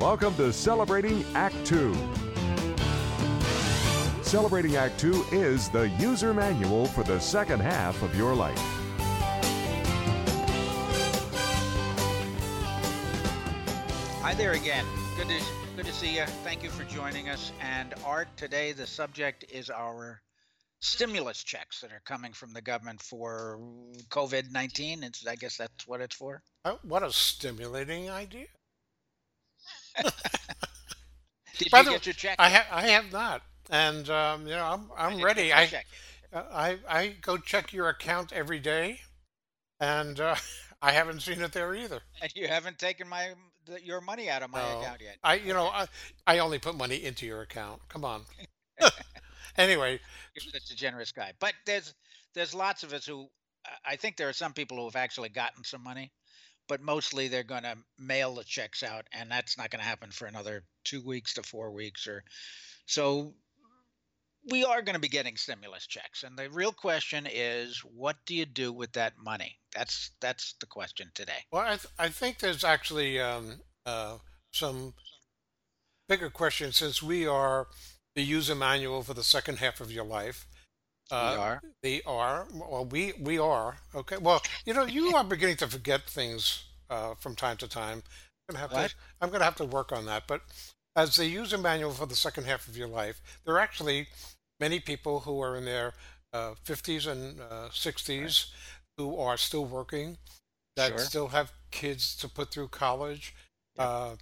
Welcome to Celebrating Act Two. Celebrating Act Two is the user manual for the second half of your life. Hi there again. Good to good to see you. Thank you for joining us. And Art, today the subject is our stimulus checks that are coming from the government for COVID nineteen. It's I guess that's what it's for. Oh, what a stimulating idea. Did By you the get your? I have I have not, and um, you know I'm I I'm didn't ready. I, uh, I I go check your account every day, and uh, I haven't seen it there either. And you haven't taken my the, your money out of my No, account yet. I you know I I only put money into your account. Come on. anyway, You're such a generous guy. But there's there's lots of us who I I think there are some people who have actually gotten some money, but mostly they're going to mail the checks out, and that's not going to happen for another two weeks to four weeks or so. We are going to be getting stimulus checks, and the real question is, what do you do with that money? That's that's the question today. well I th- I think there's actually um, uh, some bigger questions since we are the user manual for the second half of your life. We Uh, are. They are. Well, we we are. Okay. Well, you know, you are beginning to forget things uh, from time to time. I'm gonna have What? to. I'm gonna have to work on that. But as the user manual for the second half of your life, there are actually many people who are in their uh, 50s and uh, 60s who are still working, that Sure. still have kids to put through college, Yeah. uh,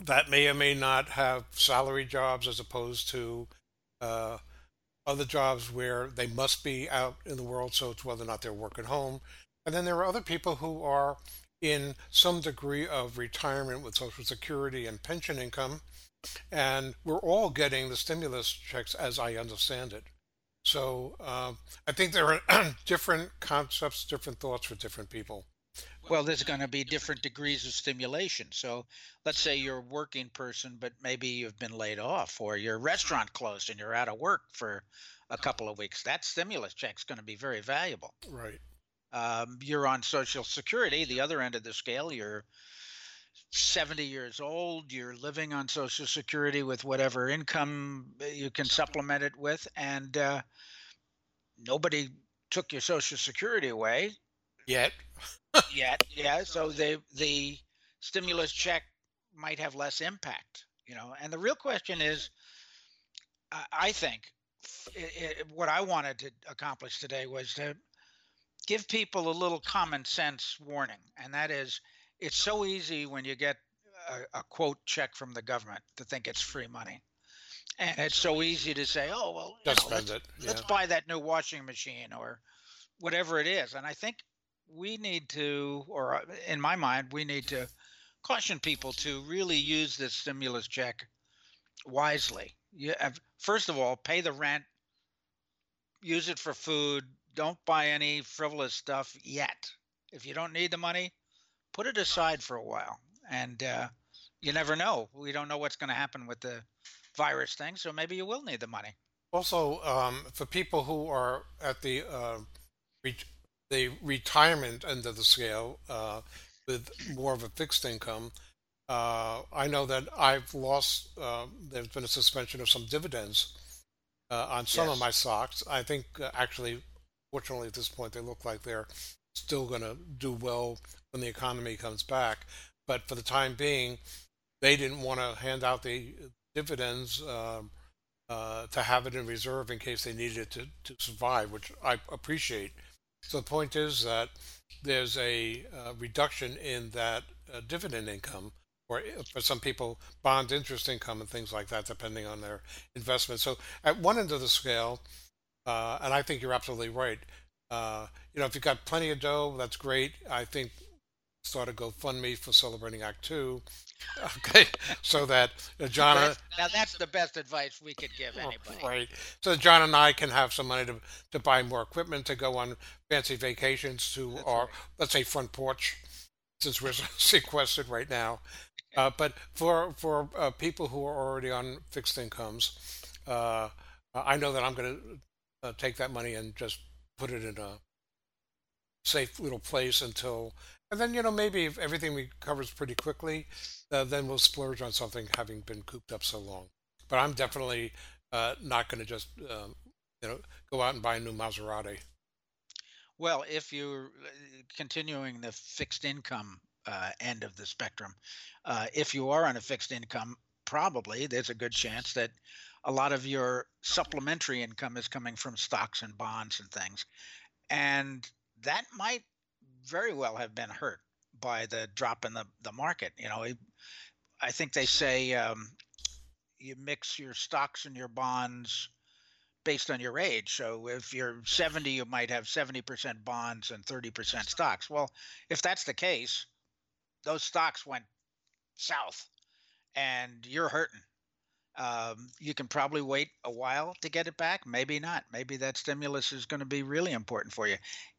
that may or may not have salary jobs as opposed to. Uh, other jobs where they must be out in the world, so it's whether or not they're working home. And then there are other people who are in some degree of retirement with Social Security and pension income, and we're all getting the stimulus checks as I understand it. So um, I think there are different concepts, different thoughts for different people. Well, there's going to be different degrees of stimulation. So let's say you're a working person, but maybe you've been laid off or your restaurant closed and you're out of work for a couple of weeks. That stimulus check's going to be very valuable. Right. Um, you're on Social Security, the other end of the scale. You're 70 years old. You're living on Social Security with whatever income you can supplement it with. And uh, nobody took your Social Security away Yet. yet. Yeah, so the the stimulus check might have less impact, you know. And the real question is, I, I think, i i what I wanted to accomplish today was to give people a little common sense warning, and that is, it's so easy when you get a, a quote check from the government to think it's free money. And it's so easy to say, oh well, you know, let's, spend it. Yeah. let's buy that new washing machine or whatever it is. And I think we need to, or uh, in my mind, we need to caution people to really use this stimulus check wisely. You have, first of all, pay the rent, use it for food. Don't buy any frivolous stuff yet. If you don't need the money, put it aside for a while. And uh, you never know. We don't know what's going to happen with the virus thing, so maybe you will need the money. Also, um, for people who are at the uh, the retirement end of the scale uh, with more of a fixed income, uh, I know that I've lost. Uh, there's been a suspension of some dividends uh, on some of my stocks. I think uh, actually, fortunately, at this point, they look like they're still going to do well when the economy comes back. But for the time being, they didn't want to hand out the dividends. Um, uh, to have it in reserve in case they needed it to, to survive, which I appreciate. So the point is that there's a uh, reduction in that uh, dividend income, or for some people, bond interest income and things like that, depending on their investment. So at one end of the scale, uh, and I think you're absolutely right. Uh, you know, if you've got plenty of dough, that's great. I think start a GoFundMe for celebrating Act Two. Okay, so that uh, John. That's- now that's the best advice we could give Oh, anybody. Right. So John and I can have some money to, to buy more equipment to go on fancy vacations to That's our, right. let's say, front porch, since we're sequestered right now. Uh, but for for uh, people who are already on fixed incomes, uh, I know that I'm going to uh, take that money and just put it in a safe little place until And then, you know, maybe if everything recovers pretty quickly, uh, then we'll splurge on something having been cooped up so long. But I'm definitely uh, not going to just, um, you know, go out and buy a new Maserati. Well, if you're uh, continuing the fixed income uh, end of the spectrum, uh, if you are on a fixed income, probably there's a good chance that a lot of your supplementary income is coming from stocks and bonds and things. And that might very well have been hurt by the drop in the, the market. You know, I think they say um, you mix your stocks and your bonds based on your age. So if you're 70, you might have 70% bonds and 30% stocks. Well, if that's the case, those stocks went south and you're hurting. Um, you can probably wait a while to get it back. Maybe not. Maybe that stimulus is going to be really important for you.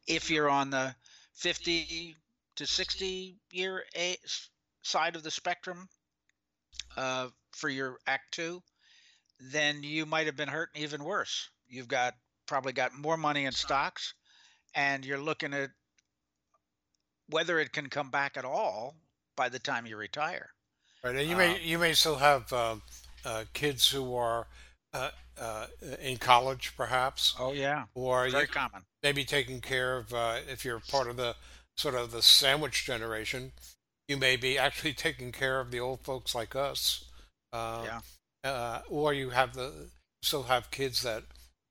If you're on the 50 to 60 year side of the spectrum uh, for your Act Two, then you might have been hurt even worse. You've got probably got more money in stocks, and you're looking at whether it can come back at all by the time you retire. Right, and you may um, you may still have um, uh, kids who are uh, uh, in college, perhaps. Oh yeah, or very common. Maybe taking care of uh, if you're part of the sort of the sandwich generation. You may be actually taking care of the old folks like us. Uh, yeah. Uh, or you have the still have kids that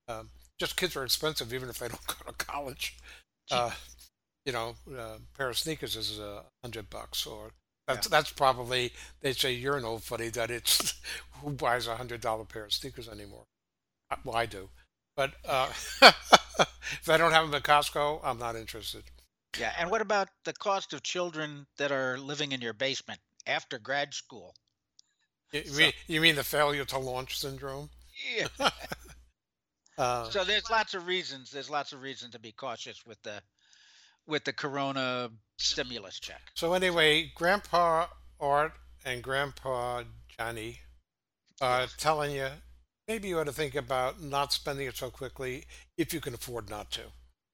um, just kids are expensive even if they don't go to college. you know, a pair of sneakers is a hundred bucks or that's yeah. that's probably they say you're an old fuddy that it's who buys a hundred dollar pair of sneakers anymore. Uh, well, I do, but uh, if I don't have them at Costco, I'm not interested. Yeah, and what about the cost of children that are living in your basement after grad school? You, so, mean, you mean the failure to launch syndrome? Yeah. uh, so there's lots of reasons. There's lots of reason to be cautious with the with the corona stimulus check. So anyway, Grandpa Art and Grandpa Johnny are yes. telling you maybe you ought to think about not spending it so quickly if you can afford not to,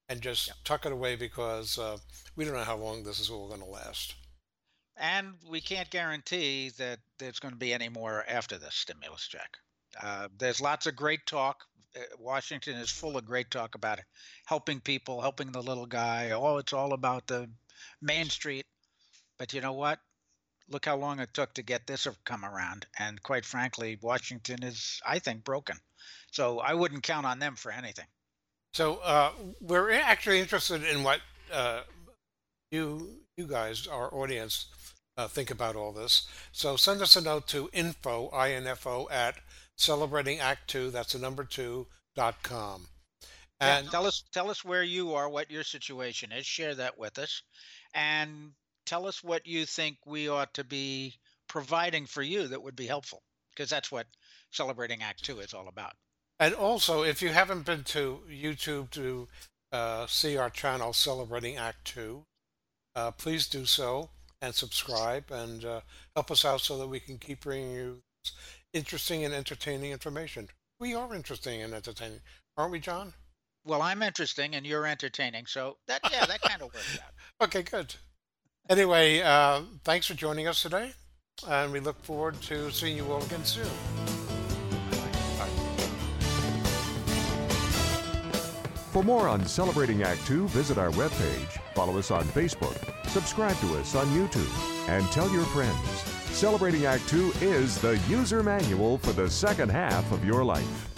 and just yep. tuck it away because uh, we don't know how long this is all going to last. And we can't guarantee that there's going to be any more after the stimulus check. Uh, there's lots of great talk uh, Washington is full of great talk about helping people, helping the little guy. Oh, it's all about the Main Street. But you know what? Look how long it took to get this come around. And quite frankly, Washington is, I think, broken. So I wouldn't count on them for anything. So uh, we're actually interested in what uh, you you guys, our audience, uh, think about all this. So send us a note to info, I-N-F-O, at celebrating act two that's the number two dot com. And yeah, tell us tell us where you are what your situation is share that with us. And tell us what you think we ought to be providing for you that would be helpful because that's what celebrating act two is all about. And also if you haven't been to youtube to uh, see our channel celebrating act two uh, please do so and subscribe and uh, help us out so that we can keep bringing you interesting and entertaining information. We are interesting and entertaining, aren't we, John? Well, I'm interesting and you're entertaining, so that yeah, that kind of works out. okay, good. Anyway, uh, thanks for joining us today, and we look forward to seeing you all again soon. For more on Celebrating Act Two, visit our webpage, follow us on Facebook, subscribe to us on YouTube, and tell your friends. Celebrating Act Two is the user manual for the second half of your life.